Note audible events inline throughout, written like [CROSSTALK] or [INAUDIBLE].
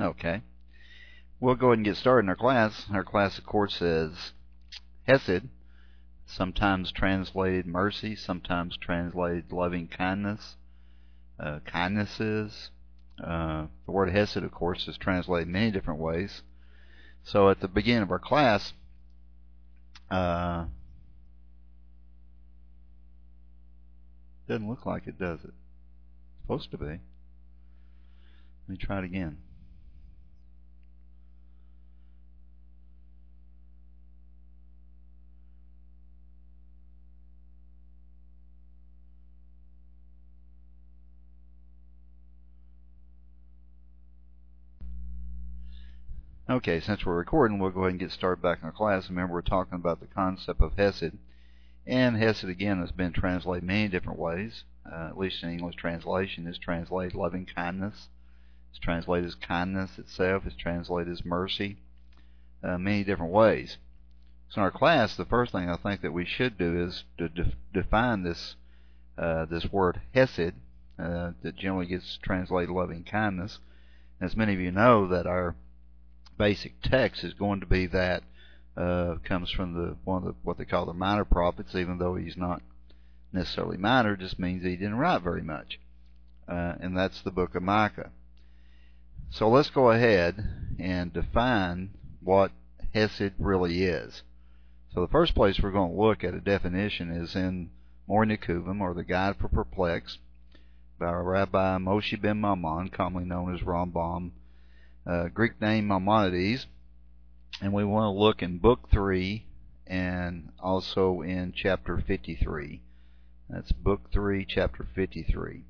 Okay. We'll go ahead and get started in our class. Our class, of course, is Hesed, sometimes translated mercy, sometimes translated loving kindness, uh, kindnesses. Uh, the word Hesed, of course, is translated many different ways. So at the beginning of our class, uh, doesn't look like it, does it? It's supposed to be. Let me try it again. Okay, since we're recording, we'll go ahead and get started back in class. Remember, we're talking about the concept of Hesed. And Hesed, again, has been translated many different ways. Uh, at least in English translation, is translated loving kindness. It's translated as kindness itself. It's translated as mercy. Uh, many different ways. So in our class, the first thing I think that we should do is to de- define this uh, this word Hesed uh, that generally gets translated loving kindness. As many of you know, that our basic text is going to be that uh, comes from the one of the, what they call the minor prophets, even though he's not necessarily minor, just means he didn't write very much, uh, and that's the book of Micah. So let's go ahead and define what Hesed really is. So the first place we're going to look at a definition is in Moreh Nevukhim, or the Guide for Perplexed, by Rabbi Moshe ben Maimon, commonly known as Rambam, uh, Greek name Maimonides, and we want to look in Book 3 and also in chapter 53. That's Book 3, chapter 53.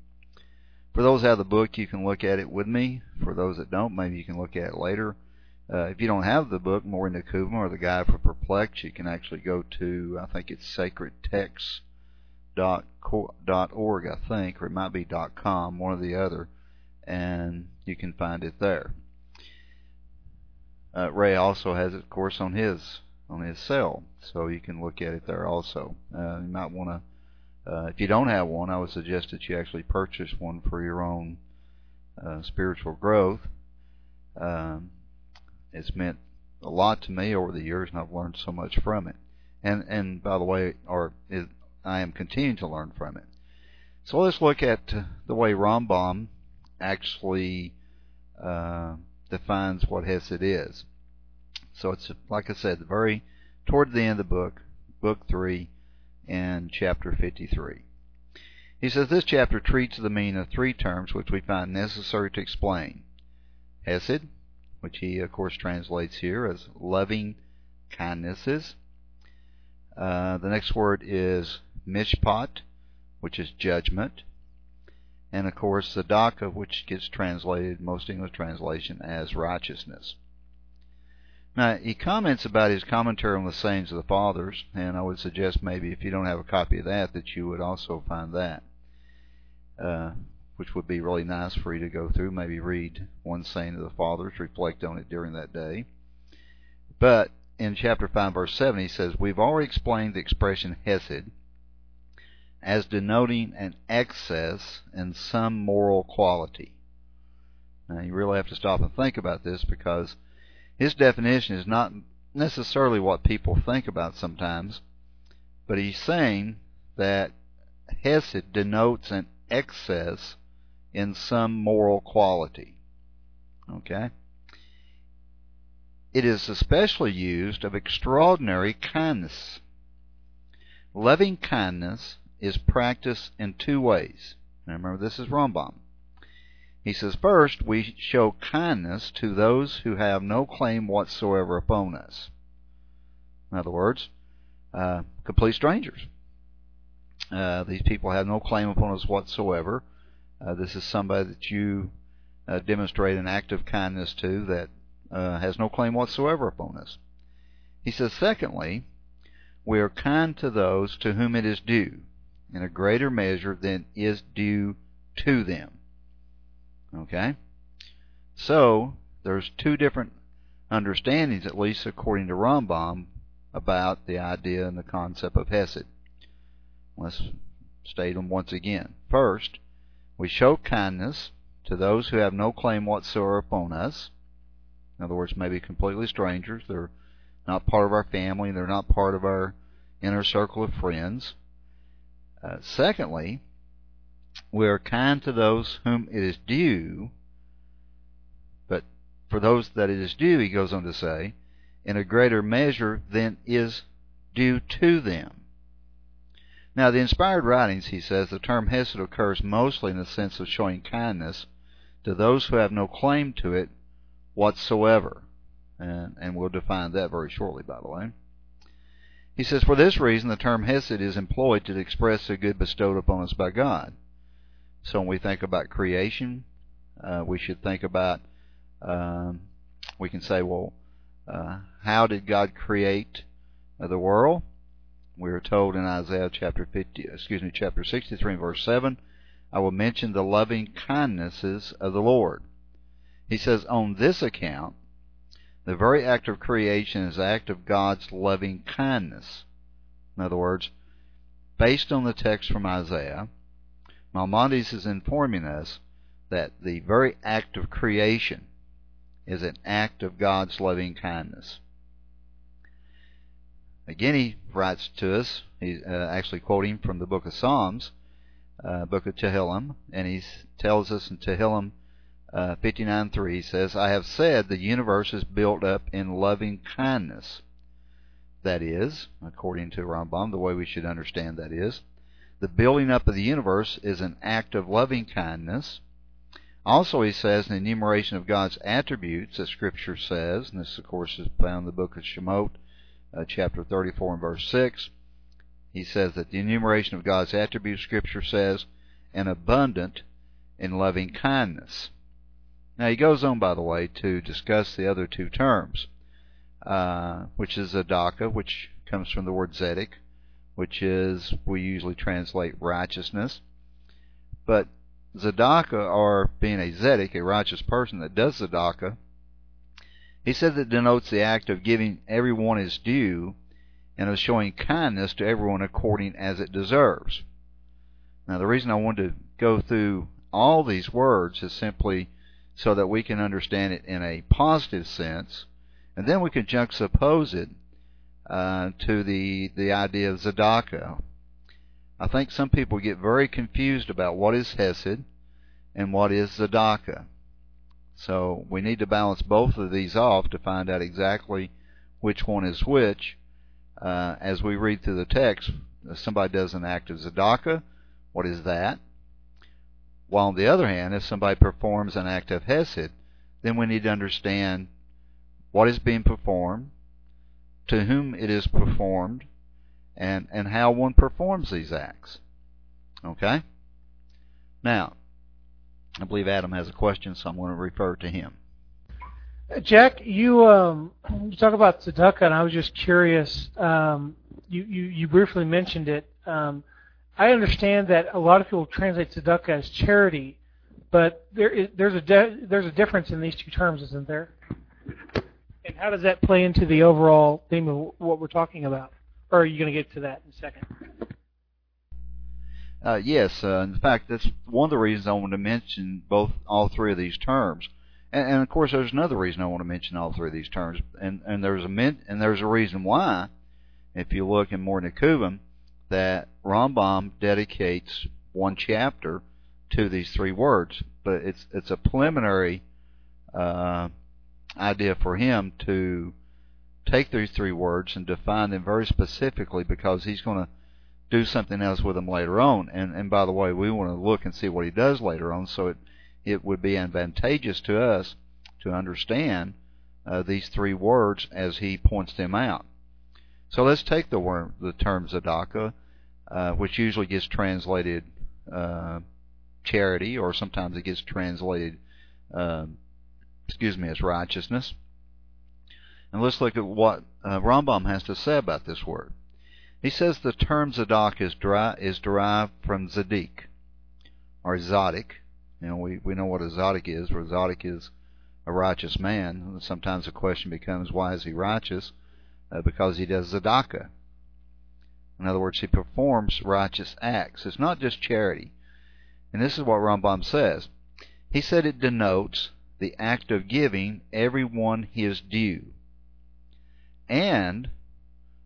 For those out of the book, you can look at it with me. For those that don't, maybe you can look at it later. Uh, if you don't have the book, Moreh Nevukhim, or the Guide for Perplexed, you can actually go to, I think it's sacredtext.org, I think, or it might be .com, one or the other, and you can find it there. Uh, Ray also has it, of course, on his on his cell, so you can look at it there also. Uh, you might want to, uh, if you don't have one, I would suggest that you actually purchase one for your own uh, spiritual growth. Um, it's meant a lot to me over the years, and I've learned so much from it. And and by the way, or it, I am continuing to learn from it. So let's look at the way Rambam actually uh, defines what Hesed is. So it's like I said, very toward the end of the book, book three, and chapter 53. He says this chapter treats the meaning of three terms which we find necessary to explain: Hesed, which he of course translates here as loving kindnesses. Uh, the next word is mishpat, which is judgment and of course the Tzedakah, which gets translated most English translation as righteousness. Now he comments about his commentary on the sayings of the fathers, and I would suggest maybe if you don't have a copy of that, that you would also find that, uh, which would be really nice for you to go through. Maybe read one saying of the fathers, reflect on it during that day. But in chapter five, verse seven, he says, "We've already explained the expression Hesed." As denoting an excess in some moral quality. Now, you really have to stop and think about this because his definition is not necessarily what people think about sometimes, but he's saying that Hesed denotes an excess in some moral quality. Okay? It is especially used of extraordinary kindness. Loving kindness is practiced in two ways. Now remember, this is Rambam. He says, first, we show kindness to those who have no claim whatsoever upon us. In other words, uh, complete strangers. Uh, these people have no claim upon us whatsoever. Uh, this is somebody that you uh, demonstrate an act of kindness to that uh, has no claim whatsoever upon us. He says, secondly, we are kind to those to whom it is due in a greater measure than is due to them. Okay? So, there's two different understandings, at least according to Rambam, about the idea and the concept of Hesed. Let's state them once again. First, we show kindness to those who have no claim whatsoever upon us. In other words, maybe completely strangers. They're not part of our family. They're not part of our inner circle of friends. Uh, secondly, we are kind to those whom it is due, but for those that it is due, he goes on to say, in a greater measure than is due to them. Now, the inspired writings, he says, the term hesed occurs mostly in the sense of showing kindness to those who have no claim to it whatsoever. And, and we'll define that very shortly, by the way. He says, For this reason, the term hesed is employed to express the good bestowed upon us by God. So when we think about creation, uh, we should think about, um, we can say, well, uh, how did God create the world? We are told in Isaiah chapter 50, excuse me, chapter 63 verse 7, I will mention the loving kindnesses of the Lord. He says, on this account, the very act of creation is the act of God's loving kindness. In other words, based on the text from Isaiah, Maimonides is informing us that the very act of creation is an act of God's loving kindness. Again, he writes to us, he's uh, actually quoting from the book of Psalms, uh, book of Tehillim, and he tells us in Tehillim uh, 59.3, he says, I have said the universe is built up in loving kindness. That is, according to Rambam, the way we should understand that is, the building up of the universe is an act of loving kindness. Also, he says the enumeration of God's attributes as Scripture says, and this, of course, is found in the book of Shemot, uh, chapter 34 and verse 6. He says that the enumeration of God's attributes, Scripture says, an abundant in loving kindness. Now he goes on, by the way, to discuss the other two terms, uh, which is Tzedakah, which comes from the word Tzedek, which is, we usually translate righteousness. But Tzedakah, or being a Tzedek, a righteous person that does Tzedakah, he says it denotes the act of giving everyone his due and of showing kindness to everyone according as it deserves. Now, the reason I wanted to go through all these words is simply so that we can understand it in a positive sense, and then we can juxtapose it uh, to the the idea of Tzedakah. I think some people get very confused about what is Hesed and what is Tzedakah. So we need to balance both of these off to find out exactly which one is which. Uh, as we read through the text, if somebody does an act of Tzedakah, what is that? While on the other hand, if somebody performs an act of Hesed, then we need to understand what is being performed, to whom it is performed, and, and how one performs these acts. Okay? Now, I believe Adam has a question, so I'm going to refer to him. Jack, you um, you talk about tzedakah, and I was just curious. Um, you, you you briefly mentioned it. Um, I understand that a lot of people translate tzedakah as charity, but there is there's a de- there's a difference in these two terms, isn't there? And how does that play into the overall theme of what we're talking about? Or are you going to get to that in a second? Uh, yes, uh, in fact, that's one of the reasons I want to mention both all three of these terms. And, and of course, there's another reason I want to mention all three of these terms, and and there's a min- and there's a reason why. If you look in Nevukhim, that Rambam dedicates one chapter to these three words, but it's it's a preliminary uh, idea for him to take these three words and define them very specifically because he's going to do something else with them later on. And and by the way, we want to look and see what he does later on, so it it would be advantageous to us to understand uh, these three words as he points them out. So let's take the word, the term Tzedakah, uh, which usually gets translated uh, charity, or sometimes it gets translated, uh, excuse me, as righteousness. And let's look at what uh, Rambam has to say about this word. He says the term Zadok is, deri- is derived from Zadik, or Zadik. You know, we, we know what a Zadik is, where Zadik is a righteous man. Sometimes the question becomes, why is he righteous? Uh, because he does Tzedakah. In other words, he performs righteous acts. It's not just charity. And this is what Rambam says. He said it denotes the act of giving everyone his due, and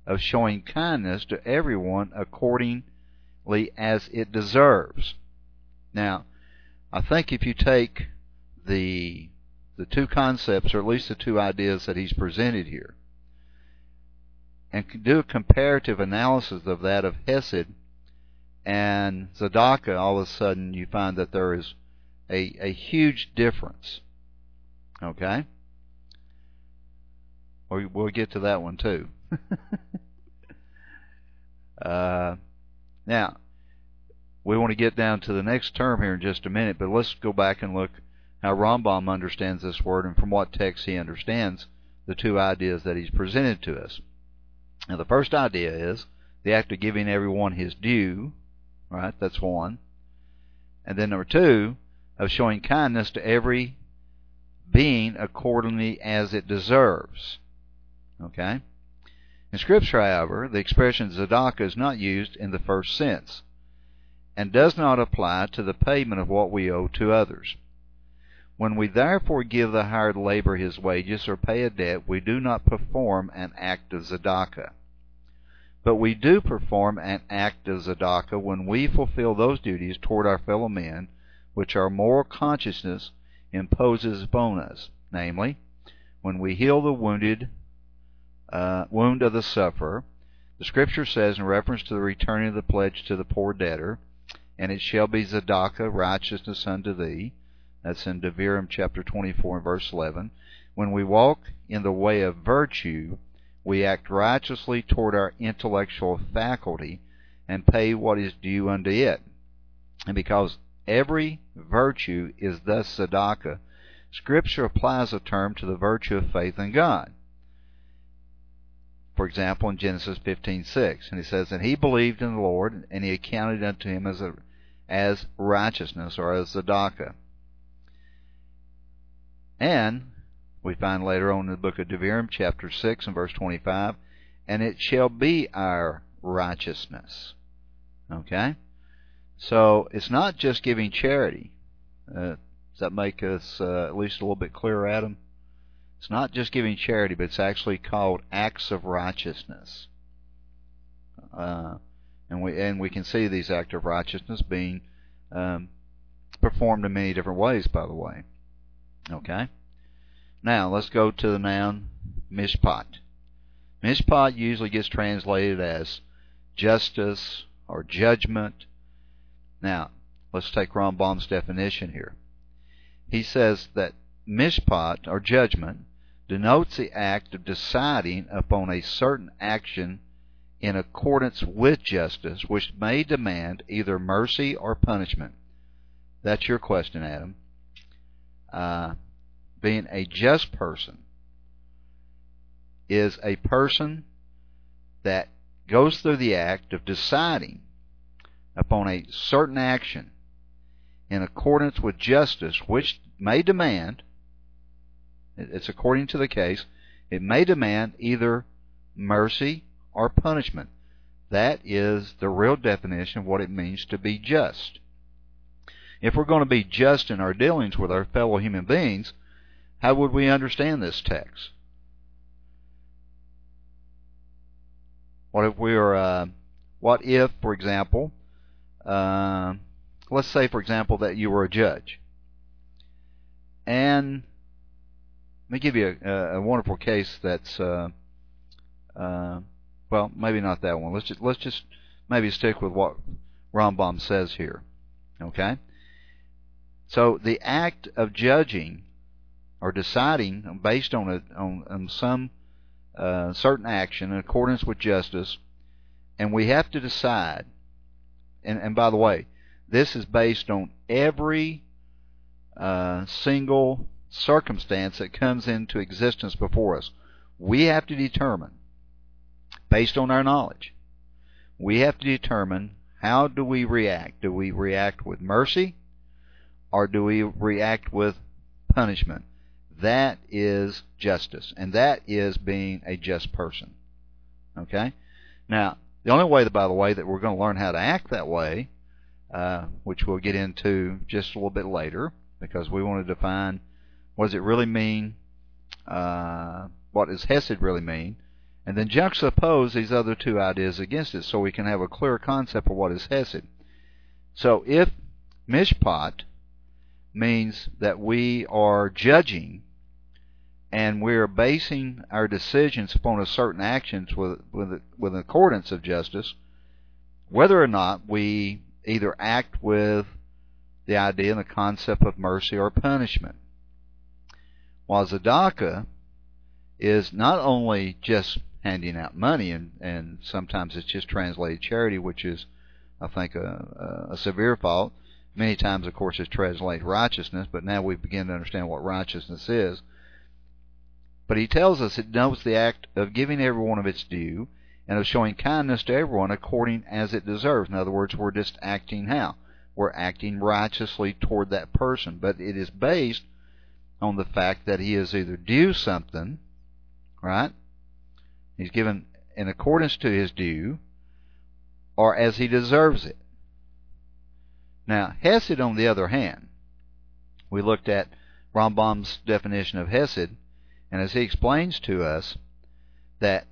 of showing kindness to everyone accordingly as it deserves. Now, I think if you take the the two concepts, or at least the two ideas that he's presented here, and do a comparative analysis of that of Hesed and Tzedakah, all of a sudden you find that there is a, a huge difference. Okay? Or we'll get to that one too. [LAUGHS] uh, now, we want to get down to the next term here in just a minute, but let's go back and look how Rambam understands this word and from what text he understands the two ideas that he's presented to us. Now, the first idea is the act of giving everyone his due, right? That's one. And then number two, of showing kindness to every being accordingly as it deserves. Okay? In Scripture, however, the expression tzedakah is not used in the first sense, and does not apply to the payment of what we owe to others. When we therefore give the hired labor his wages or pay a debt, we do not perform an act of tzedakah. But we do perform an act of tzedakah when we fulfill those duties toward our fellow men which our moral consciousness imposes upon us, namely, when we heal the wounded uh, wound of the sufferer. The Scripture says, in reference to the returning of the pledge to the poor debtor, and it shall be tzedakah, righteousness unto thee. That's in Devarim chapter 24 and verse 11. When we walk in the way of virtue, we act righteously toward our intellectual faculty and pay what is due unto it. And because every virtue is thus tzedakah, Scripture applies the term to the virtue of faith in God. For example, in Genesis 15:6, and he says, "And he believed in the Lord, and he accounted unto him as a, as righteousness or as tzedakah." And we find later on in the book of Devarim, chapter 6 and verse 25, and it shall be our righteousness. Okay? So it's not just giving charity. Uh, does that make us uh, at least a little bit clearer, Adam? It's not just giving charity, but it's actually called acts of righteousness. Uh, and we and we can see these acts of righteousness being um, performed in many different ways. By the way, okay. Now let's go to the noun mishpat. Mishpat usually gets translated as justice or judgment. Now let's take Rambam's definition here. He says that mishpat or judgment denotes the act of deciding upon a certain action in accordance with justice, which may demand either mercy or punishment. That's your question, Adam. Uh, being a just person is a person that goes through the act of deciding upon a certain action in accordance with justice, which may demand, it's according to the case, it may demand either mercy or punishment. That is the real definition of what it means to be just. If we're going to be just in our dealings with our fellow human beings, how would we understand this text? What if we are, uh, what if, for example, uh, let's say, for example, that you were a judge, and let me give you a, a wonderful case that's, uh, uh, well, maybe not that one. Let's just let's just maybe stick with what Rambam says here. Okay. So the act of judging or deciding based on a, on, on some uh, certain action in accordance with justice, and we have to decide. And, and by the way, this is based on every uh, single circumstance that comes into existence before us. We have to determine, based on our knowledge, we have to determine how do we react. Do we react with mercy, or do we react with punishment? That is justice, and that is being a just person. Okay? Now, the only way, that, by the way, that we're going to learn how to act that way, uh, which we'll get into just a little bit later, because we want to define what does it really mean? Uh, what does Hesed really mean? And then juxtapose these other two ideas against it so we can have a clear concept of what is Hesed. So if Mishpat means that we are judging and we're basing our decisions upon a certain actions with, with, with an accordance of justice, whether or not we either act with the idea and the concept of mercy or punishment. While Tzedakah is not only just handing out money, and, and sometimes it's just translated charity, which is, I think, a, a severe fault. Many times, of course, it's translated righteousness, but now we begin to understand what righteousness is. But he tells us it knows the act of giving everyone of its due and of showing kindness to everyone according as it deserves. In other words, we're just acting how? We're acting righteously toward that person. But it is based on the fact that he is either due something, right? He's given in accordance to his due, or as he deserves it. Now, Hesed, on the other hand, we looked at Rambam's definition of Hesed, and as he explains to us, that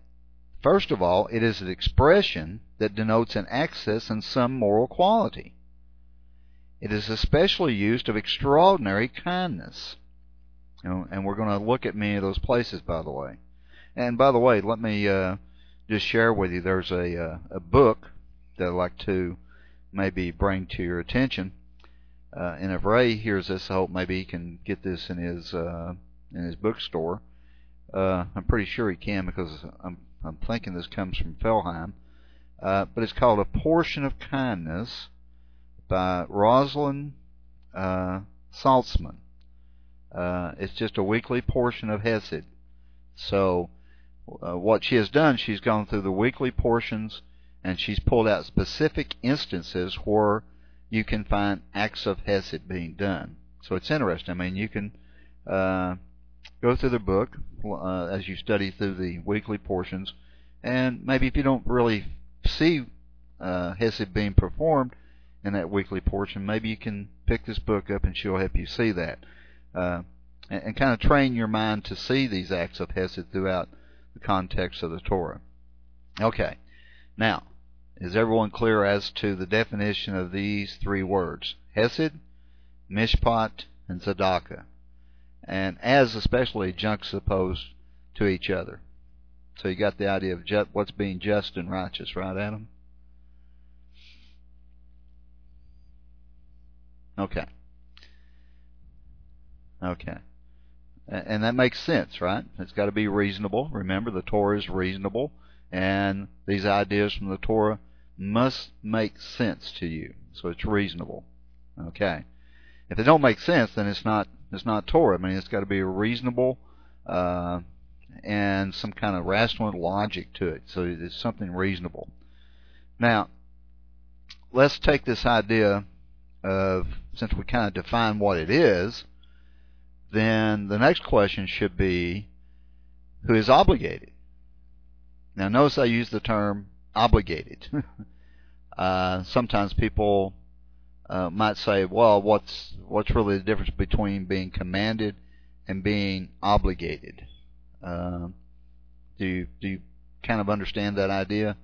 first of all, it is an expression that denotes an excess in some moral quality. It is especially used of extraordinary kindness. And we're going to look at many of those places, by the way. And by the way, let me uh, just share with you. There's a uh, a book that I'd like to maybe bring to your attention. Uh, and if Ray hears this, I hope maybe he can get this in his uh, in his bookstore. Uh, I'm pretty sure he can because I'm I'm thinking this comes from Feldheim. Uh, but it's called A Portion of Kindness by Rosalind uh, Saltzman. Uh, it's just a weekly portion of Hesed. So uh, what she has done, she's gone through the weekly portions and she's pulled out specific instances where you can find acts of Hesed being done. So it's interesting. I mean, you can uh, go through the book uh, as you study through the weekly portions, and maybe if you don't really see uh, Hesed being performed in that weekly portion, maybe you can pick this book up and she'll help you see that. Uh, and, and kind of train your mind to see these acts of Hesed throughout the context of the Torah. Okay, now, is everyone clear as to the definition of these three words? Hesed, Mishpat, and Tzedakah. And as especially juxtaposed to each other. So you got the idea of just, what's being just and righteous, right, Adam? Okay. Okay. And that makes sense, right? It's got to be reasonable. Remember, the Torah is reasonable, and these ideas from the Torah must make sense to you. So it's reasonable. Okay. If they don't make sense, then it's not it's not Torah. I mean, it's got to be reasonable uh, and some kind of rational logic to it. So it's something reasonable. Now, let's take this idea of since we kind of define what it is then the next question should be who is obligated? Now, notice I use the term obligated. [LAUGHS] uh, sometimes people uh, might say, "Well, what's what's really the difference between being commanded and being obligated?" Uh, do you do you kind of understand that idea?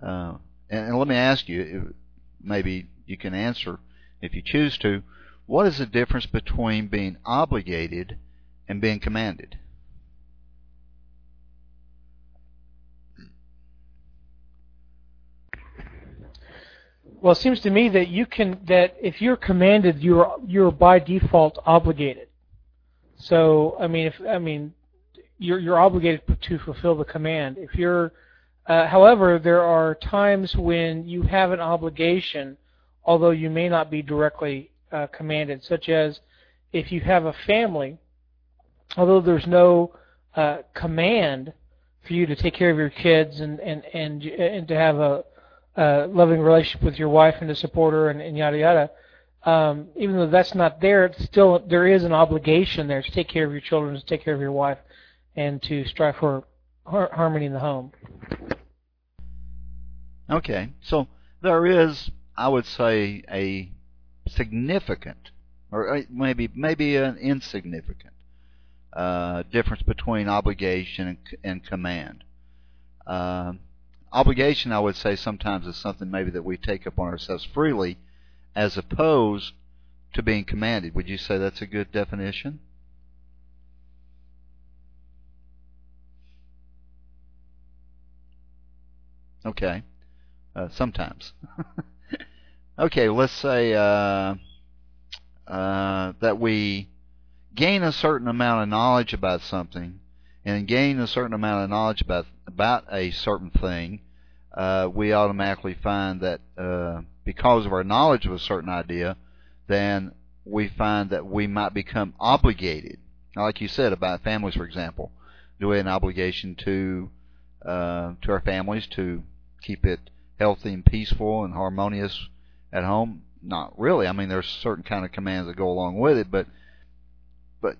Uh, and, and let me ask you, maybe you can answer if you choose to. What is the difference between being obligated and being commanded? Well, it seems to me that you can that if you're commanded, you're you're by default obligated. So, I mean, if I mean, you're you're obligated to fulfill the command. If you're, uh, however, there are times when you have an obligation, although you may not be directly uh, commanded, such as if you have a family, although there's no uh, command for you to take care of your kids and and and and to have a, loving relationship with your wife and to support her and, and yada yada. Um, even though that's not there, it's still there is an obligation there to take care of your children, to take care of your wife, and to strive for har- harmony in the home. Okay, so there is, I would say, a significant, or uh, maybe maybe an insignificant uh, difference between obligation and, and command. Uh, obligation, I would say, sometimes is something maybe that we take upon ourselves freely, as opposed to being commanded. Would you say that's a good definition? Okay. Uh, sometimes. [LAUGHS] okay, let's say uh, uh, that we gain a certain amount of knowledge about something, and gain a certain amount of knowledge about about a certain thing, uh, we automatically find that uh, because of our knowledge of a certain idea, then we find that we might become obligated. Now, like you said about families, for example, do we have an obligation to uh, to our families to keep it healthy and peaceful and harmonious at home? Not really. I mean, there's certain kind of commands that go along with it, but but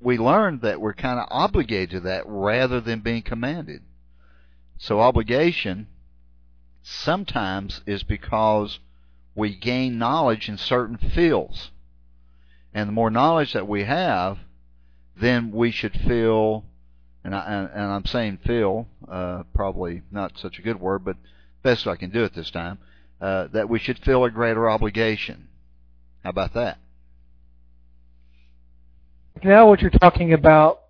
we learned that we're kind of obligated to that rather than being commanded. So obligation sometimes is because we gain knowledge in certain fields. And the more knowledge that we have, then we should feel, and, I, I'm saying feel, uh, probably not such a good word, but best I can do it this time, uh, that we should feel a greater obligation. How about that? Now, what you're talking about,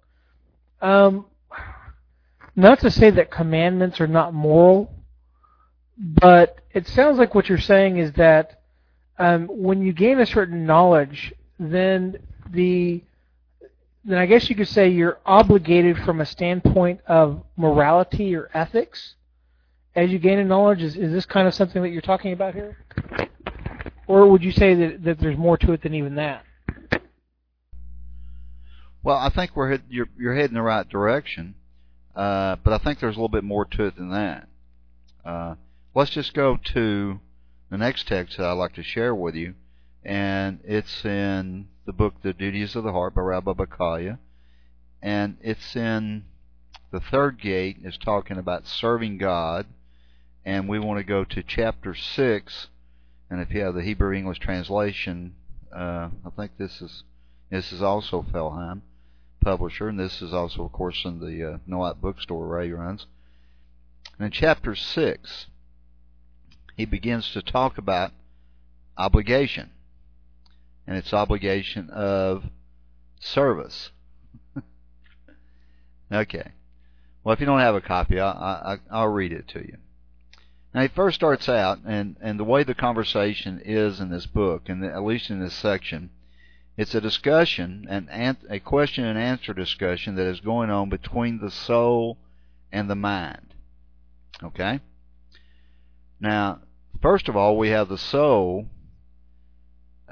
um, not to say that commandments are not moral, but it sounds like what you're saying is that um, when you gain a certain knowledge, then the then I guess you could say you're obligated from a standpoint of morality or ethics as you gain a knowledge. Is, is this kind of something that you're talking about here? Or would you say that, that there's more to it than even that? Well, I think we're you're, you're heading the right direction, uh, but I think there's a little bit more to it than that. Uh, let's just go to the next text that I'd like to share with you, and it's in the book The Duties of the Heart by Rabbi Bachya, and it's in the third gate. Is talking about serving God, and we want to go to chapter six, and if you have the Hebrew English translation, uh, I think this is this is also Fellheim publisher, and this is also, of course, in the uh, Noite bookstore Ray runs. And in chapter six, he begins to talk about obligation and its obligation of service. [LAUGHS] okay. Well, if you don't have a copy, I, will read it to you. Now, he first starts out, and, and the way the conversation is in this book, and at least in this section, it's a discussion, an, a question and answer discussion that is going on between the soul and the mind. Okay? Now, first of all, we have the soul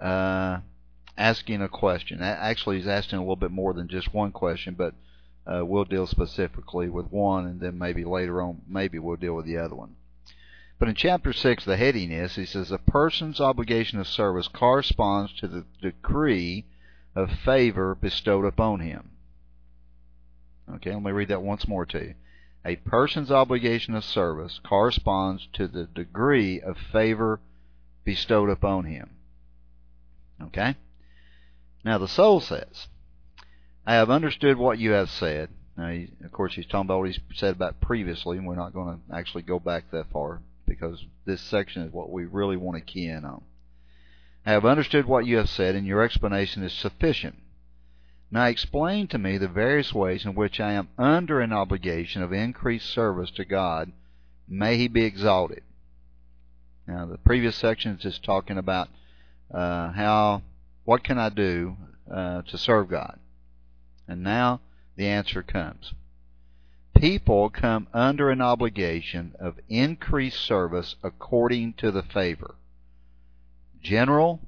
uh, asking a question. Actually, he's asking a little bit more than just one question, but uh, we'll deal specifically with one, and then maybe later on, maybe we'll deal with the other one. But in chapter 6, the heading is, he says, a person's obligation of service corresponds to the degree of favor bestowed upon him. Okay, let me read that once more to you. A person's obligation of service corresponds to the degree of favor bestowed upon him. Okay? Now the soul says, I have understood what you have said. Now, of course, he's talking about what he said about previously, and we're not going to actually go back that far because this section is what we really want to key in on. I have understood what you have said, and your explanation is sufficient. Now explain to me the various ways in which I am under an obligation of increased service to God. May He be exalted. Now the previous section is just talking about uh, how, what can I do uh, to serve God? And now the answer comes. People come under an obligation of increased service according to the favor, general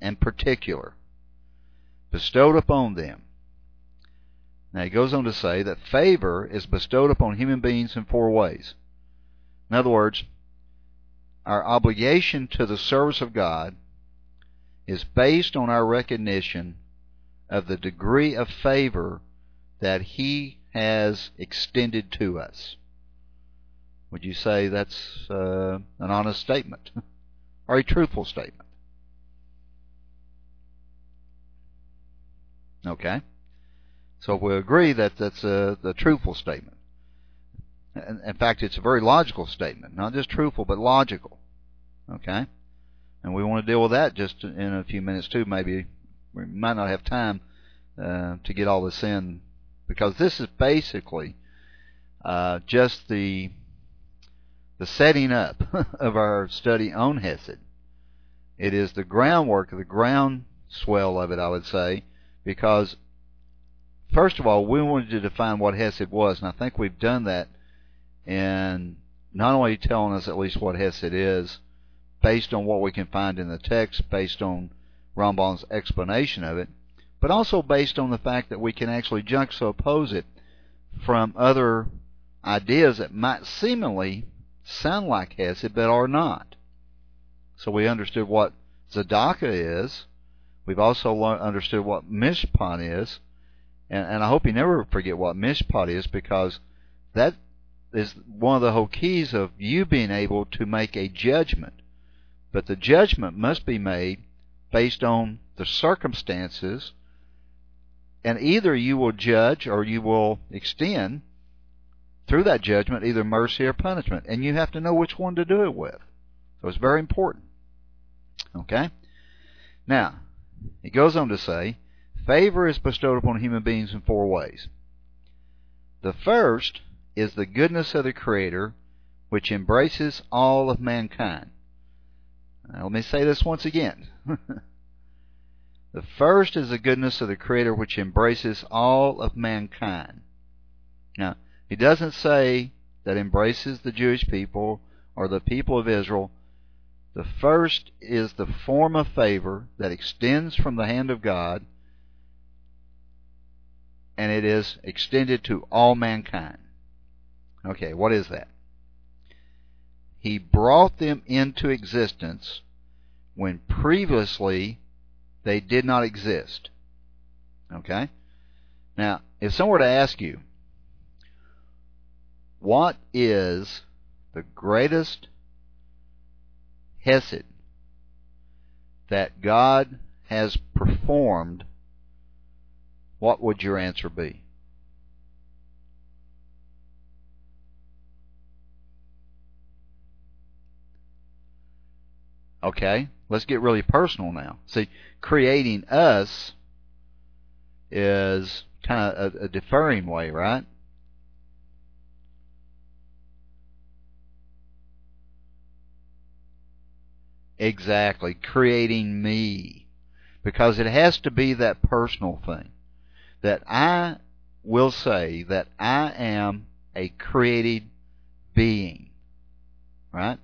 and particular bestowed upon them. Now he goes on to say that favor is bestowed upon human beings in four ways. In other words, our obligation to the service of God is based on our recognition of the degree of favor that He has extended to us. Would you say that's uh, an honest statement [LAUGHS] or a truthful statement? Okay. So we agree that that's a the truthful statement. In, in fact, it's a very logical statement, not just truthful, but logical. Okay, and we want to deal with that just in a few minutes too. Maybe we might not have time uh, to get all this in because this is basically uh, just the the setting up [LAUGHS] of our study on Hesed. It is the groundwork, the groundswell of it, I would say, because first of all, we wanted to define what Hesed was, and I think we've done that in not only telling us at least what Hesed is, based on what we can find in the text, based on Rambam's explanation of it, but also based on the fact that we can actually juxtapose it from other ideas that might seemingly sound like Hesed but are not. So we understood what Tzedakah is. We've also understood what Mishpat is. And, and I hope you never forget what Mishpat is because that is one of the whole keys of you being able to make a judgment. But the judgment must be made based on the circumstances, and either you will judge or you will extend through that judgment either mercy or punishment, and you have to know which one to do it with. So it's very important. Okay? Now, he goes on to say, favor is bestowed upon human beings in four ways. The first is the goodness of the Creator, which embraces all of mankind. Now, let me say this once again. [LAUGHS] the first is the goodness of the Creator, which embraces all of mankind. Now, he doesn't say that embraces the Jewish people or the people of Israel. The first is the form of favor that extends from the hand of God, and it is extended to all mankind. Okay, what is that? He brought them into existence when previously they did not exist. Okay? Now, if someone were to ask you, what is the greatest Hesed that God has performed, what would your answer be? Okay, let's get really personal now. See, creating us is kind of a, a deferring way, right? Exactly, creating me. Because it has to be that personal thing. That I will say that I am a created being. Right?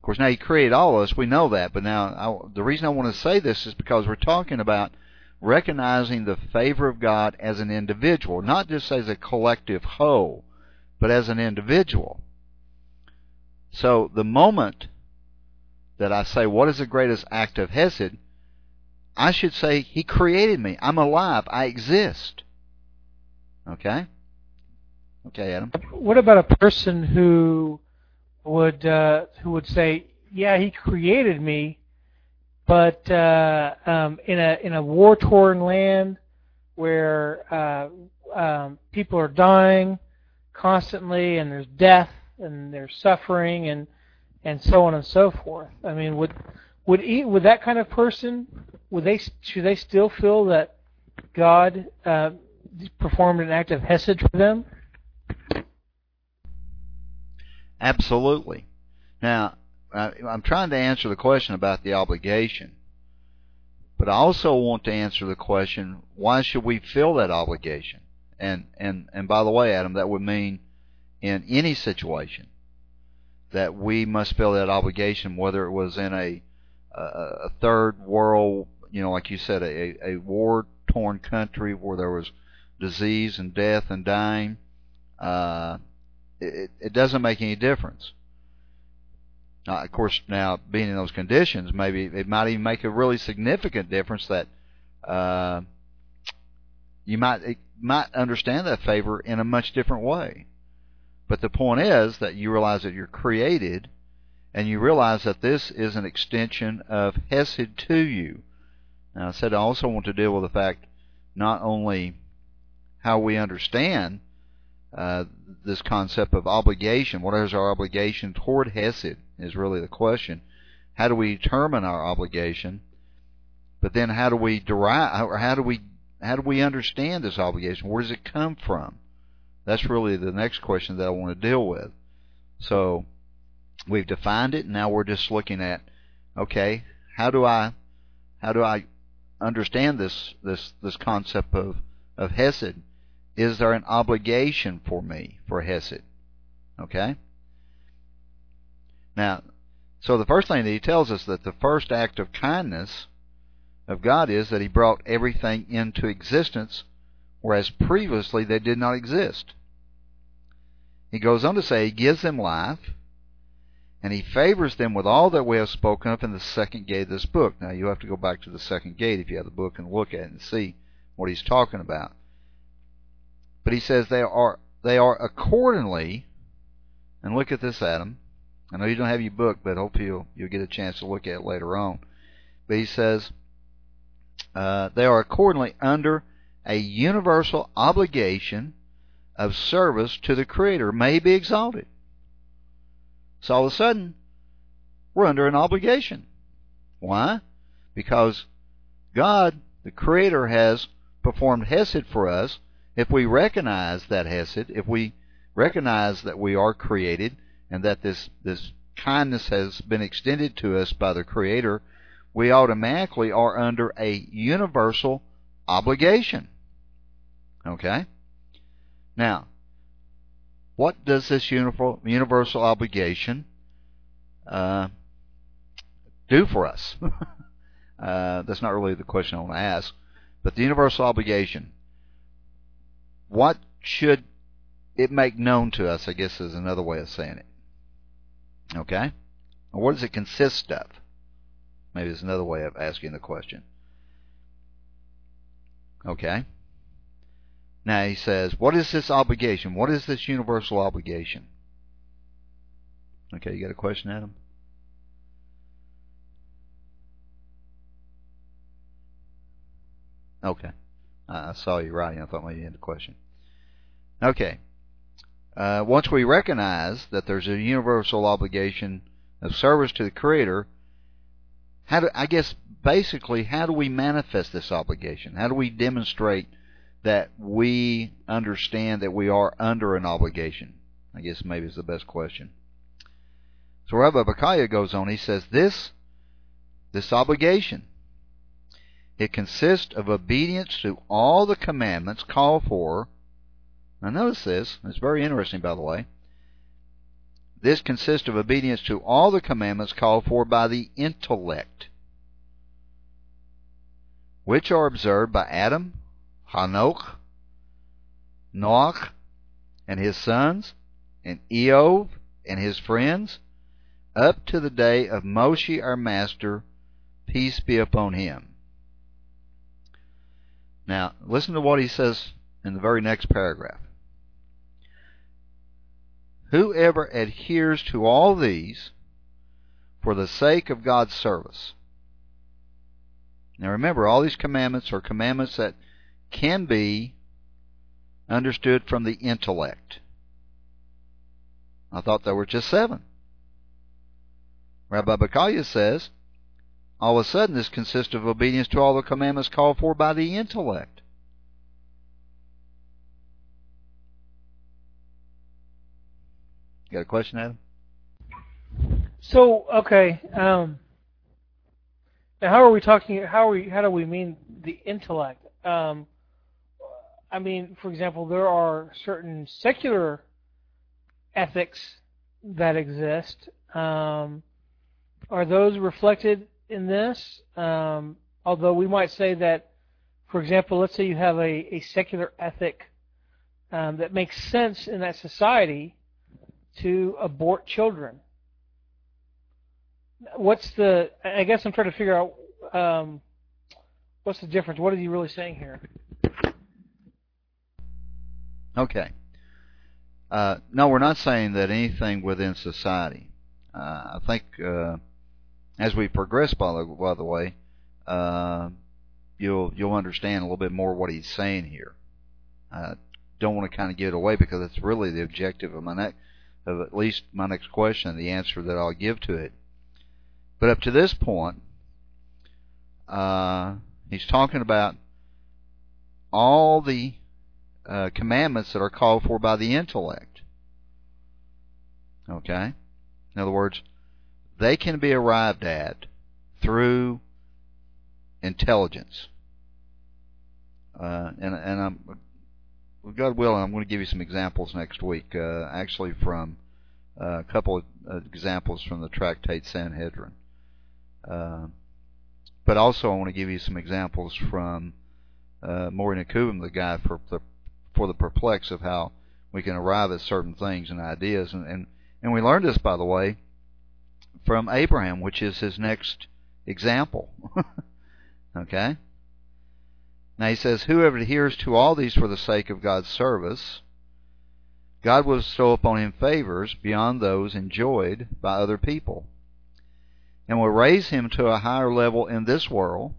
Of course, now He created all of us. We know that. But now, I, the reason I want to say this is because we're talking about recognizing the favor of God as an individual, not just as a collective whole, but as an individual. So the moment that I say, what is the greatest act of Hesed? I should say, He created me. I'm alive. I exist. Okay? Okay, Adam. What about a person who would uh, who would say, "Yeah, he created me, but uh, um, in a in a war torn land where uh, um, people are dying constantly, and there's death, and there's suffering, and and so on and so forth." I mean, would would he, would that kind of person would they should they still feel that God uh, performed an act of hesed for them? Absolutely. Now, I'm trying to answer the question about the obligation, but I also want to answer the question: Why should we feel that obligation? And and and by the way, Adam, that would mean in any situation that we must feel that obligation, whether it was in a a, third world, you know, like you said, a, a war-torn country where there was disease and death and dying. Uh, it, it doesn't make any difference. Uh, of course, now being in those conditions, maybe it might even make a really significant difference that uh, you might might understand that favor in a much different way. But the point is that you realize that you're created, and you realize that this is an extension of Hesed to you. Now, I said I also want to deal with the fact not only how we understand uh, this concept of obligation. What is our obligation toward Hesed is really the question. How do we determine our obligation? But then how do we derive, or how do we, how do we understand this obligation? Where does it come from? That's really the next question that I want to deal with. So we've defined it, and now we're just looking at, okay, how do I, how do I understand this this this concept of of Hesed? Is there an obligation for me for Hesed? Okay. Now, so the first thing that he tells us that the first act of kindness of God is that He brought everything into existence, whereas previously they did not exist. He goes on to say He gives them life, and He favors them with all that we have spoken of in the second gate of this book. Now you have to go back to the second gate if you have the book and look at it and see what He's talking about. But He says they are they are accordingly, and look at this, Adam. I know you don't have your book, but hopefully you'll, you'll get a chance to look at it later on. But he says, uh, they are accordingly under a universal obligation of service to the Creator may be exalted. So all of a sudden, we're under an obligation. Why? Because God, the Creator, has performed Hesed for us. If we recognize that Hesed, if we recognize that we are created and that this, this kindness has been extended to us by the Creator, we automatically are under a universal obligation. Okay? Now, what does this universal obligation uh, do for us? [LAUGHS] uh, that's not really the question I want to ask. But the universal obligation, what should it make known to us, I guess is another way of saying it. Okay? what does it consist of? Maybe it's another way of asking the question. Okay? Now he says, what is this obligation? What is this universal obligation? Okay, you got a question, Adam? Okay. I saw you writing. I thought maybe you had a question. Okay. Uh, once we recognize that there's a universal obligation of service to the Creator, how do, I guess basically, how do we manifest this obligation? How do we demonstrate that we understand that we are under an obligation? I guess maybe is the best question. So Rabbi Bachya goes on. He says this this obligation it consists of obedience to all the commandments called for now notice this, it's very interesting by the way. This consists of obedience to all the commandments called for by the intellect, which are observed by Adam, Hanoch, Noach, and his sons, and Iyov and his friends, up to the day of Moshe our master, peace be upon him. Now, listen to what he says in the very next paragraph. Whoever adheres to all these for the sake of God's service. Now remember, all these commandments are commandments that can be understood from the intellect. I thought there were just seven. Rabbi Bachya says, all of a sudden this consists of obedience to all the commandments called for by the intellect. You got a question, Adam? So okay, um, now how are we talking? How are we? How do we mean the intellect? Um, I mean, for example, there are certain secular ethics that exist. Um, are those reflected in this? Um, although we might say that, for example, let's say you have a, a secular ethic um, that makes sense in that society, to abort children. What's the? I guess I'm trying to figure out um, what's the difference. What is he really saying here? Okay. Uh, no, we're not saying that anything within society. Uh, I think uh, as we progress, by the, by the way, uh, you'll you'll understand a little bit more what he's saying here. I don't want to kind of give it away because it's really the objective of my next, of at least my next question, the answer that I'll give to it. But up to this point, uh, he's talking about all the uh, commandments that are called for by the intellect. Okay? In other words, they can be arrived at through intelligence. Uh, and and I'm God willing, I'm going to give you some examples next week. Uh, actually, from uh, a couple of uh, examples from the Tractate Sanhedrin. Uh, but also, I want to give you some examples from uh, Nevukhim, the guy for the for the perplex of how we can arrive at certain things and ideas, and and, and we learned this, by the way, from Abraham, which is his next example. [LAUGHS] okay. Now he says, Whoever adheres to all these for the sake of God's service, God will bestow upon him favors beyond those enjoyed by other people, and will raise him to a higher level in this world,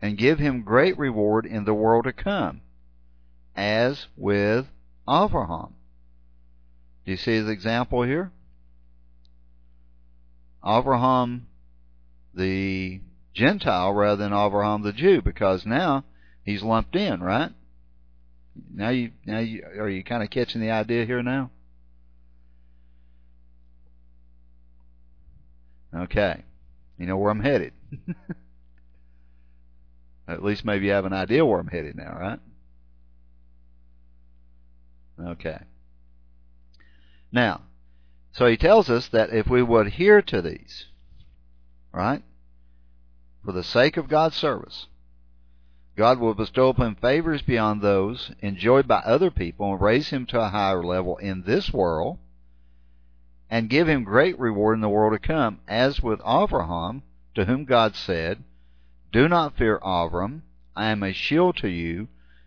and give him great reward in the world to come, as with Abraham. Do you see the example here? Abraham the Gentile rather than Abraham the Jew because now he's lumped in, right? Now you now you are you kind of catching the idea here now? Okay. You know where I'm headed. [LAUGHS] At least maybe you have an idea where I'm headed now, right? Okay. Now, so he tells us that if we would adhere to these, right, for the sake of God's service, God will bestow upon favors beyond those enjoyed by other people and raise him to a higher level in this world and give him great reward in the world to come, as with Avraham, to whom God said, Do not fear Avram, I am a shield to you,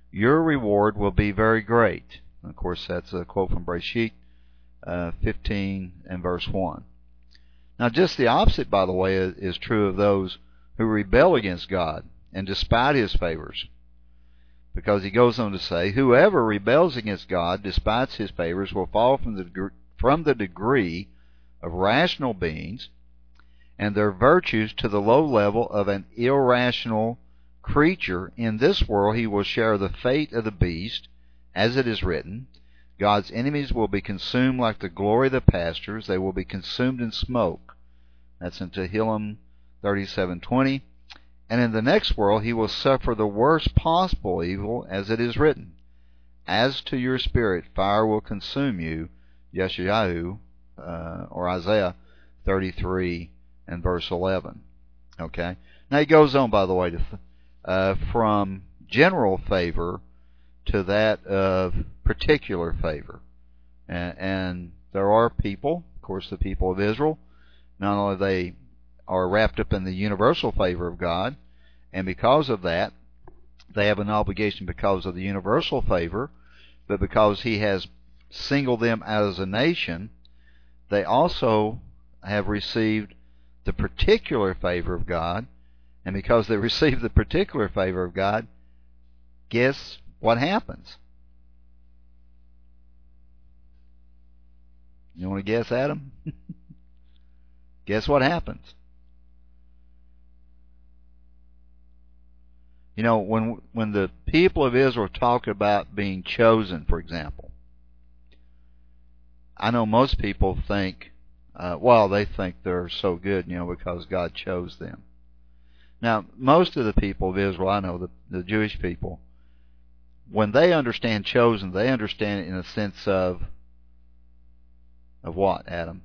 your reward will be very great. Of course, that's a quote from Breshit uh, 15 and verse 1. Now, just the opposite, by the way, is, true of those who rebel against God and despite his favors. Because he goes on to say, Whoever rebels against God, despises his favors, will fall from the, from the degree of rational beings and their virtues to the low level of an irrational creature. In this world he will share the fate of the beast, as it is written, God's enemies will be consumed like the glory of the pastures. They will be consumed in smoke. That's in Tehillim 37:20. And in the next world he will suffer the worst possible evil, as it is written. As to your spirit, fire will consume you. Yeshayahu, uh, or Isaiah 33 and verse 11. Okay. Now he goes on, by the way, to, uh, from general favor to that of particular favor. And, and there are people, of course, the people of Israel, not only they are wrapped up in the universal favor of God, and because of that, they have an obligation because of the universal favor, but because He has singled them out as a nation, they also have received the particular favor of God, and because they [LAUGHS] received the particular favor of God, guess what happens? You want to guess, Adam? [LAUGHS] guess what happens? You know, when when the people of Israel talk about being chosen, for example, I know most people think, uh, well, they think they're so good, you know, because God chose them. Now, most of the people of Israel, I know the, the Jewish people, when they understand chosen, they understand it in a sense of of what, Adam?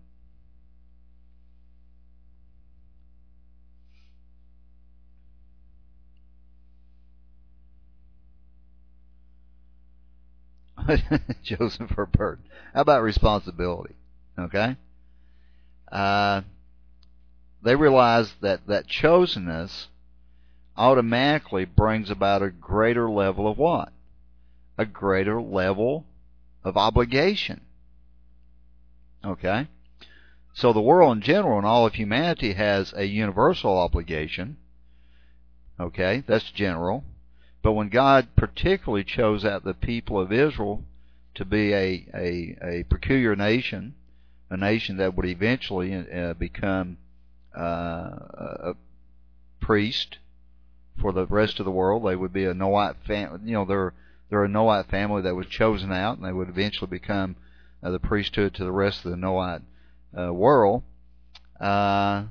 [LAUGHS] chosen for burden. How about responsibility? Okay? Uh, they realize that that chosenness automatically brings about a greater level of what? A greater level of obligation. Okay? So the world in general and all of humanity has a universal obligation. Okay? That's general. But when God particularly chose out the people of Israel to be a, a, a peculiar nation, a nation that would eventually uh, become uh, a priest for the rest of the world. They would be a Noahide family. You know, they're they're a Noahide family that was chosen out, and they would eventually become uh, the priesthood to the rest of the Noahide uh, world. Uh,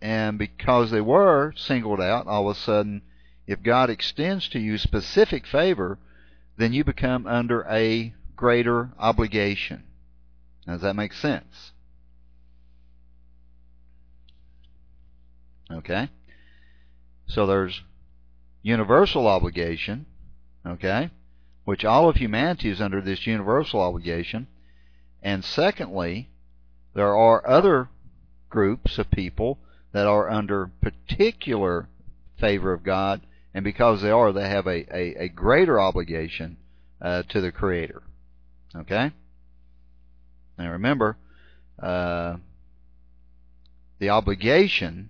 and because they were singled out, all of a sudden, if God extends to you specific favor, then you become under a greater obligation. Does that make sense? Okay? So there's universal obligation, okay, which all of humanity is under this universal obligation. And secondly, there are other groups of people that are under particular favor of God, and because they are, they have a, a, a greater obligation uh, to the Creator. Okay? Now remember, uh, the obligation,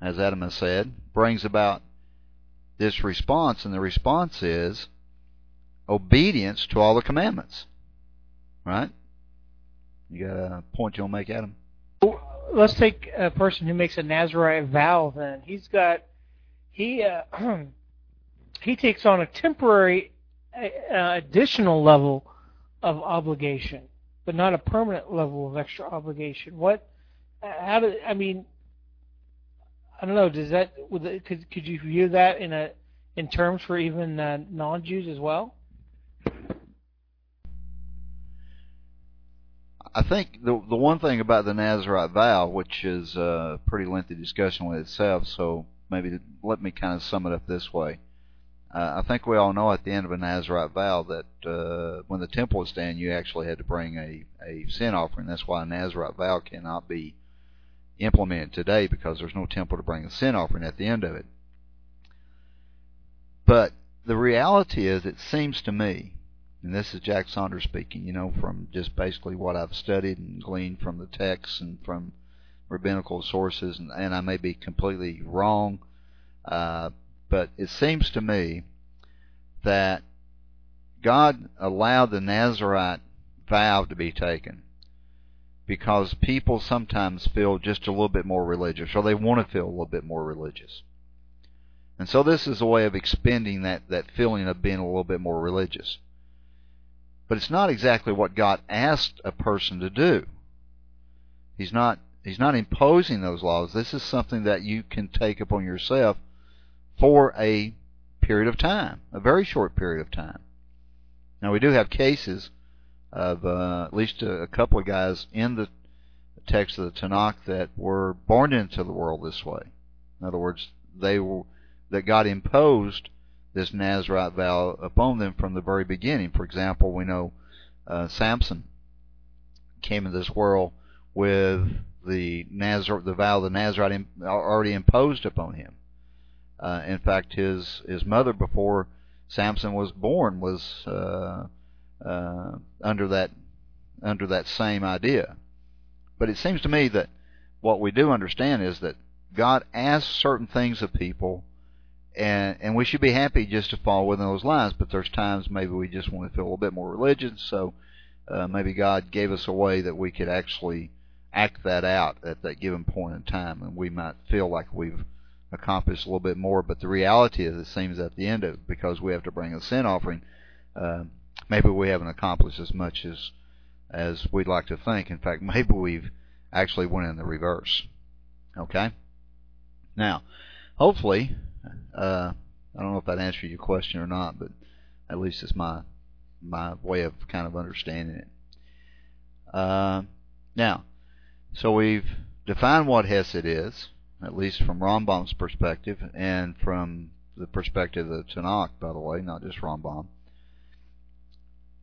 as Adam has said, brings about this response, and the response is obedience to all the commandments. Right? You got a point you want to make, Adam? Let's take a person who makes a Nazarite vow. Then he's got he uh, [CLEARS THROAT] he takes on a temporary uh, additional level of obligation, but not a permanent level of extra obligation. What? How do I mean? I don't know. Does that could could you view that in a in terms for even uh, non-Jews as well? I think the the one thing about the Nazarite vow, which is a pretty lengthy discussion with itself, so maybe let me kind of sum it up this way. Uh, I think we all know at the end of a Nazarite vow that uh, when the temple was standing, you actually had to bring a, a sin offering. That's why a Nazarite vow cannot be implemented today because there's no temple to bring a sin offering at the end of it. But the reality is, it seems to me, and this is Jack Saunders speaking, you know, from just basically what I've studied and gleaned from the texts and from rabbinical sources, and, and I may be completely wrong. Uh, but it seems to me that God allowed the Nazarite vow to be taken because people sometimes feel just a little bit more religious, or they want to feel a little bit more religious. And so this is a way of expending that, that feeling of being a little bit more religious. But it's not exactly what God asked a person to do. He's not he's not imposing those laws. This is something that you can take upon yourself for a period of time, a very short period of time. Now we do have cases of uh, at least a, a couple of guys in the text of the Tanakh that were born into the world this way. In other words, they were that God imposed this Nazarite vow upon them from the very beginning. For example, we know uh, Samson came into this world with the Nazar the vow the Nazarite already imposed upon him. Uh, in fact, his his mother before Samson was born was uh, uh, under that under that same idea. But it seems to me that what we do understand is that God asks certain things of people, and and we should be happy just to fall within those lines. But there's times maybe we just want to feel a little bit more religious, so uh, maybe God gave us a way that we could actually act that out at that given point in time, and we might feel like we've accomplish a little bit more. But the reality is, it seems at the end of because we have to bring a sin offering, uh, maybe we haven't accomplished as much as as we'd like to think. In fact, [LAUGHS] maybe we've actually went in the reverse. Okay. Now, hopefully, uh, I don't know if that answered your question or not, but at least it's my my way of kind of understanding it. Uh, now, so we've defined what Hesed is at least from Rambam's perspective, and from the perspective of Tanakh, by the way, not just Rambam.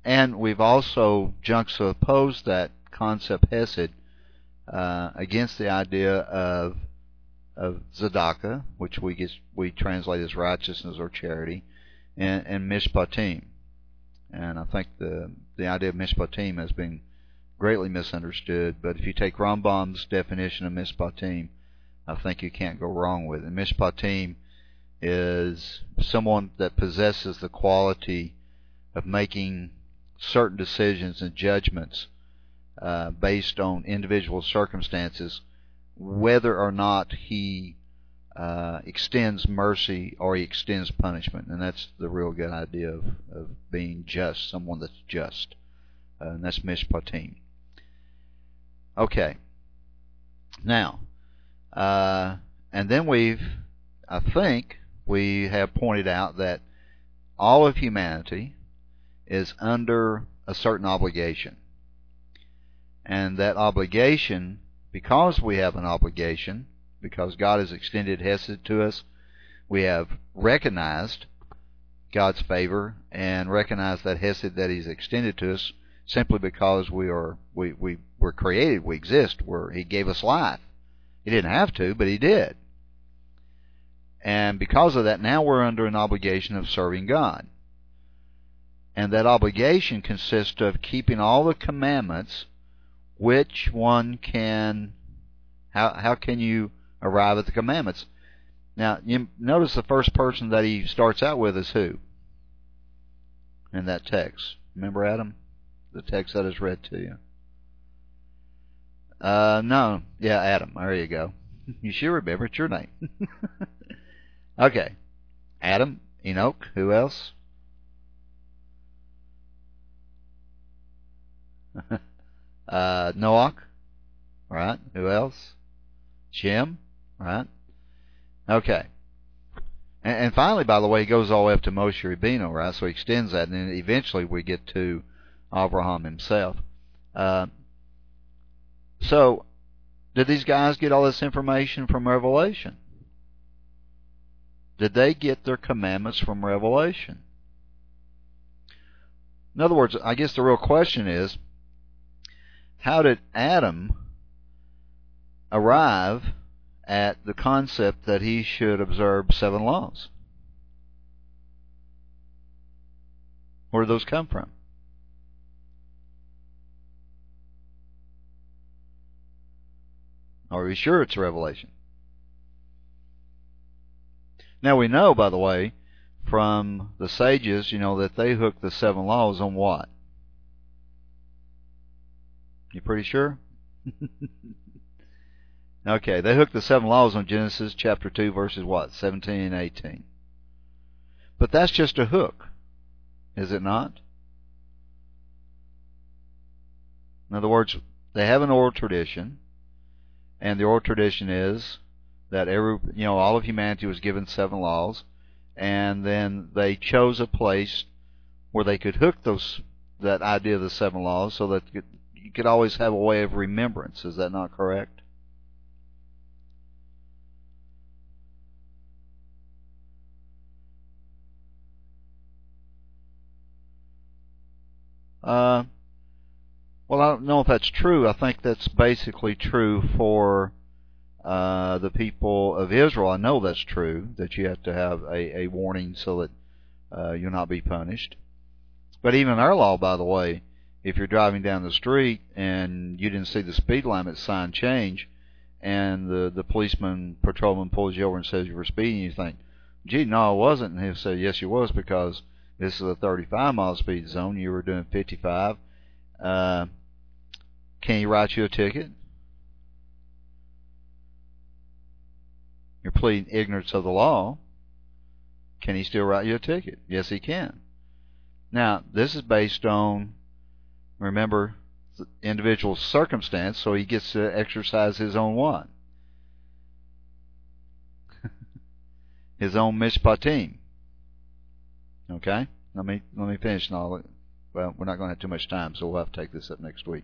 And we've also juxtaposed that concept Hesed uh, against the idea of of Tzedakah, which we get, we translate as righteousness or charity, and, and Mishpatim. And I think the the idea of Mishpatim has been greatly misunderstood. But if you take Rambam's definition of Mishpatim, I think you can't go wrong with it. Mishpatim is someone that possesses the quality of making certain decisions and judgments uh, based on individual circumstances, whether or not he uh, extends mercy or he extends punishment. And that's the real good idea of, of being just, someone that's just. Uh, and that's mishpatim. Okay. Now, uh, and then we've, I think, we have pointed out that all of humanity is under a certain obligation. And that obligation, because we have an obligation, because God has extended Hesed to us, we have recognized God's favor and recognized that Hesed that He's extended to us simply because we are we, we were created, we exist, where He gave us life. He didn't have to, but He did. And because of that, now we're under an obligation of serving God. And that obligation consists of keeping all the commandments which one can how how can you arrive at the commandments? Now, you notice the first person that he starts out with is who? In that text. Remember Adam? The text that is read to you. Uh no. Yeah, Adam. There you go. [LAUGHS] You should remember it's your name. [LAUGHS] okay. Adam, Enoch, who else? [LAUGHS] uh, Noach, right? Who else? Shem, right? Okay. And, and, finally, by the way, he goes all the way up to Moshe Rabbeinu, right? So he extends that, and then eventually we get to Abraham himself. Uh, so, did these guys get all this information from Revelation? Did they get their commandments from Revelation? In other words, I guess the real question is how did Adam arrive at the concept that he should observe seven laws? Where did those come from? Are we sure it's revelation? Now we know, by the way, from the sages, you know, that they hooked the seven laws on what? You pretty sure? okay, they hooked the seven laws on Genesis chapter 2 verses what? 17 and 18. But that's just a hook, is it not? In other words, they have an oral tradition, and the oral tradition is that every you know all of humanity was given seven laws, and then they chose a place where they could hook those that idea of the seven laws so that you could always have a way of remembrance. Is that not correct? Uh, well, I don't know if that's true. I think that's basically true for uh, the people of Israel. I know that's true, that you have to have a, a warning so that uh, you'll not be punished. But even our law, by the way, if you're driving down the street and you didn't see the speed limit sign change, and the the policeman patrolman pulls you over and says you were speeding, you think, "Gee, no, I wasn't." And he'll say, "Yes, you was because this is a 35 mile speed zone. You were doing 55. Uh, can he write you a ticket?" You're pleading ignorance of the law. Can he still write you a ticket? Yes, he can. Now, this is based on remember the individual circumstance, so he gets to exercise his own what? [LAUGHS] his own mishpatim. Okay? Let me let me finish and all well, we're not going to have too much time, so we'll have to take this up next week.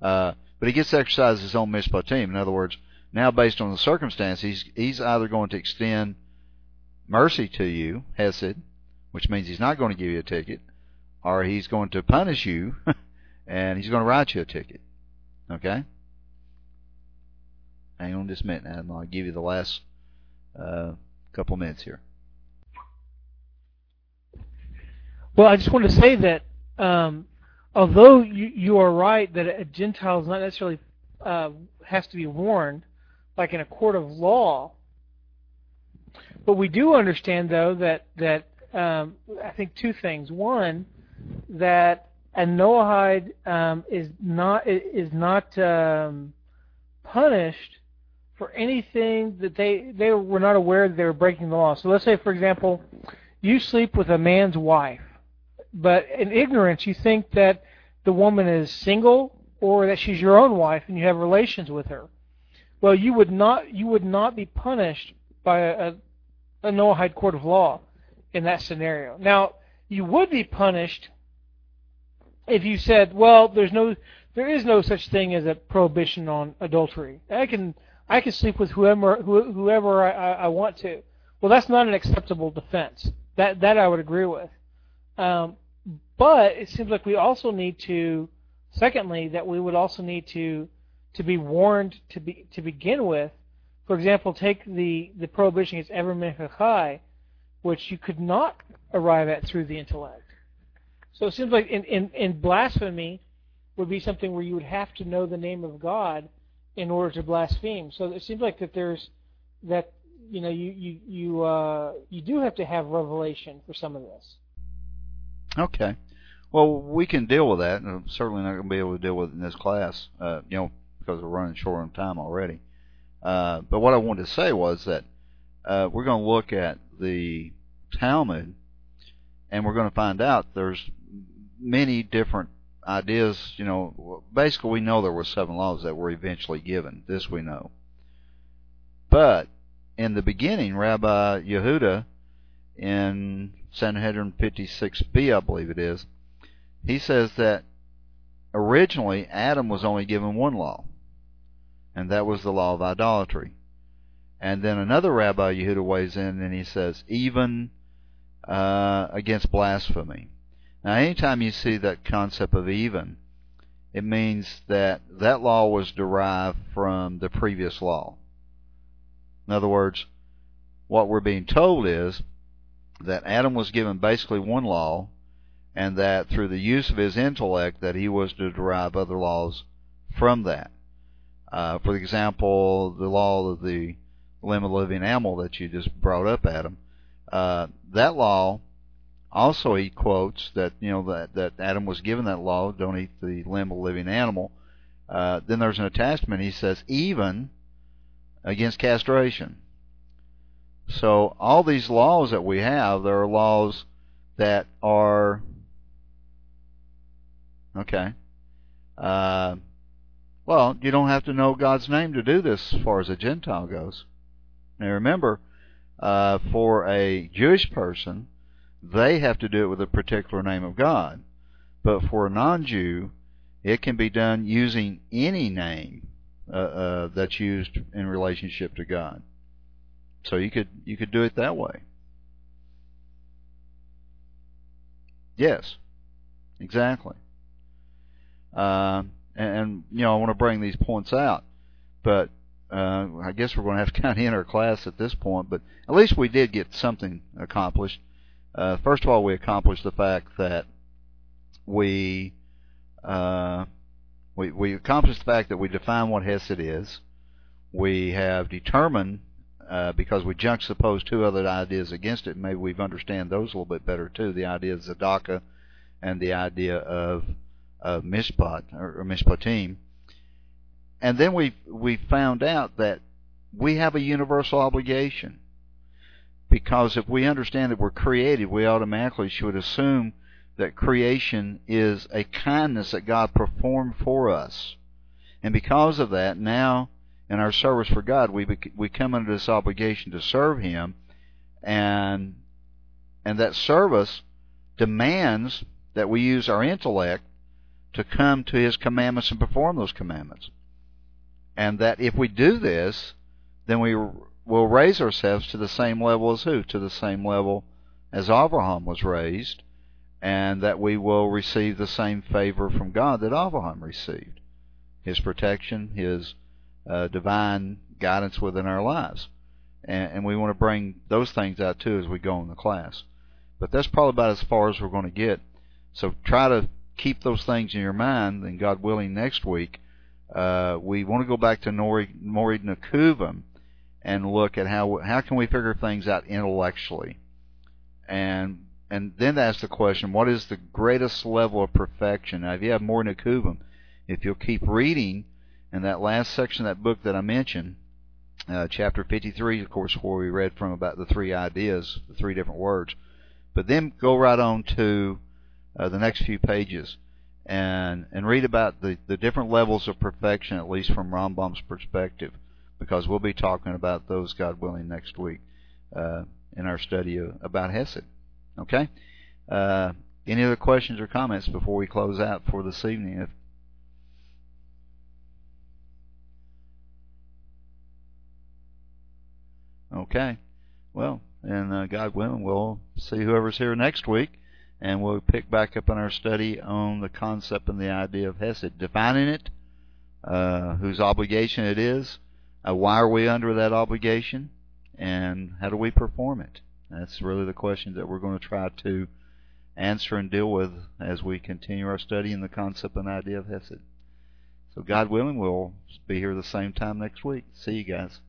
Uh, but he gets to exercise his own mishpatim. In other words, now based on the circumstance, he's he's either going to extend mercy to you, Hesed, which means he's not going to give you a ticket, or he's going to punish you [LAUGHS] and he's going to write you a ticket. Okay? Hang on just a minute, and I'll give you the last uh, couple minutes here. Well, I just want to say that um, although you, you are right that a Gentile is not necessarily uh, has to be warned, like in a court of law, But we do understand though that that um, I think two things. One, that a Noahide um, is not is not um, punished for anything that they they were not aware that they were breaking the law. So let's say, for example, you sleep with a man's wife, but in ignorance you think that the woman is single or that she's your own wife and you have relations with her. Well, you would not you would not be punished by a, a Noahide court of law in that scenario. Now, you would be punished if you said, "Well, there's no there is no such thing as a prohibition on adultery. I can I can sleep with whoever whoever I, I want to." Well, that's not an acceptable defense. That that I would agree with. Um, but it seems like we also need to, secondly, that we would also need to to be warned to be to begin with. For example, take the the prohibition against ever min hachai, which you could not arrive at through the intellect. So it seems like in, in, in blasphemy would be something where you would have to know the name of God in order to blaspheme. So it seems like that there's that you know you you you uh, you do have to have revelation for some of this. Okay. Well, we can deal with that. I'm certainly not going to be able to deal with it in this class, uh, you know, because we're running short on time already. Uh, but what I wanted to say was that uh, we're going to look at the Talmud, and we're going to find out there's many different ideas. You know, basically we know there were seven laws that were eventually given. This we know. But in the beginning, Rabbi Yehuda in Sanhedrin 56b, I believe it is, he says that originally Adam was only given one law, and that was the law of idolatry. And then another Rabbi Yehuda weighs in and he says, even uh, against blasphemy. Now, anytime you see that concept of even, it means that that law was derived from the previous law. In other words, what we're being told is that Adam was given basically one law, and that through the use of his intellect, that he was to derive other laws from that. Uh, for example, the law of the limb of living animal that you just brought up, Adam. Uh, that law also he quotes that you know that that Adam was given that law, don't eat the limb of a living animal. Uh, then there's an attachment. He says even against castration. So all these laws that we have, there are laws that are okay. Uh, well, you don't have to know God's name to do this, as far as a Gentile goes. Now remember, uh, for a Jewish person, they have to do it with a particular name of God. But for a non-Jew, it can be done using any name uh, uh, that's used in relationship to God. So you could you could do it that way. Yes, exactly. Uh, and, and, you know I want to bring these points out, but uh, I guess we're going to have to [LAUGHS] kind of end our class at this point. But at least we did get something accomplished. Uh, first of all, we accomplished the fact that we uh, we we accomplished the fact that we define what Hesed is. We have determined uh, because we juxtapose two other ideas against it. Maybe we've understand those a little bit better too. The idea of Tzedakah and the idea of of Mishpat or, or Mishpatim. And then we we found out that we have a universal obligation because if we understand that we're created, we automatically should assume that creation is a kindness that God performed for us. And because of that, now in our service for God, we we come under this obligation to serve Him, and and that service demands that we use our intellect to come to His commandments and perform those commandments. And that if we do this, then we will raise ourselves to the same level as who? To the same level as Abraham was raised, and that we will receive the same favor from God that Abraham received. His protection, his uh, divine guidance within our lives. And, and we want to bring those things out too as we go in the class. But that's probably about as far as we're going to get. So try to keep those things in your mind, and God willing, next week, uh, we want to go back to Nori, Moreh Nevukhim and look at how how can we figure things out intellectually, and and then ask the question, what is the greatest level of perfection? Now, if you have Moreh Nevukhim, if you'll keep reading in that last section of that book that I mentioned, uh, chapter 53, of course, where we read from about the three ideas, the three different words, but then go right on to uh, the next few pages and and read about the, the different levels of perfection, at least from Rambam's perspective, because we'll be talking about those, God willing, next week uh, in our study about Hesed. Okay? Uh, any other questions or comments before we close out for this evening? If Okay. Well, and uh, God willing, we'll see whoever's here next week, and we'll pick back up in our study on the concept and the idea of Hesed, defining it, uh, whose obligation it is, uh, why are we under that obligation, and how do we perform it. That's really the question that we're going to try to answer and deal with as we continue our study in the concept and idea of Hesed. So God willing, we'll be here the same time next week. See you guys.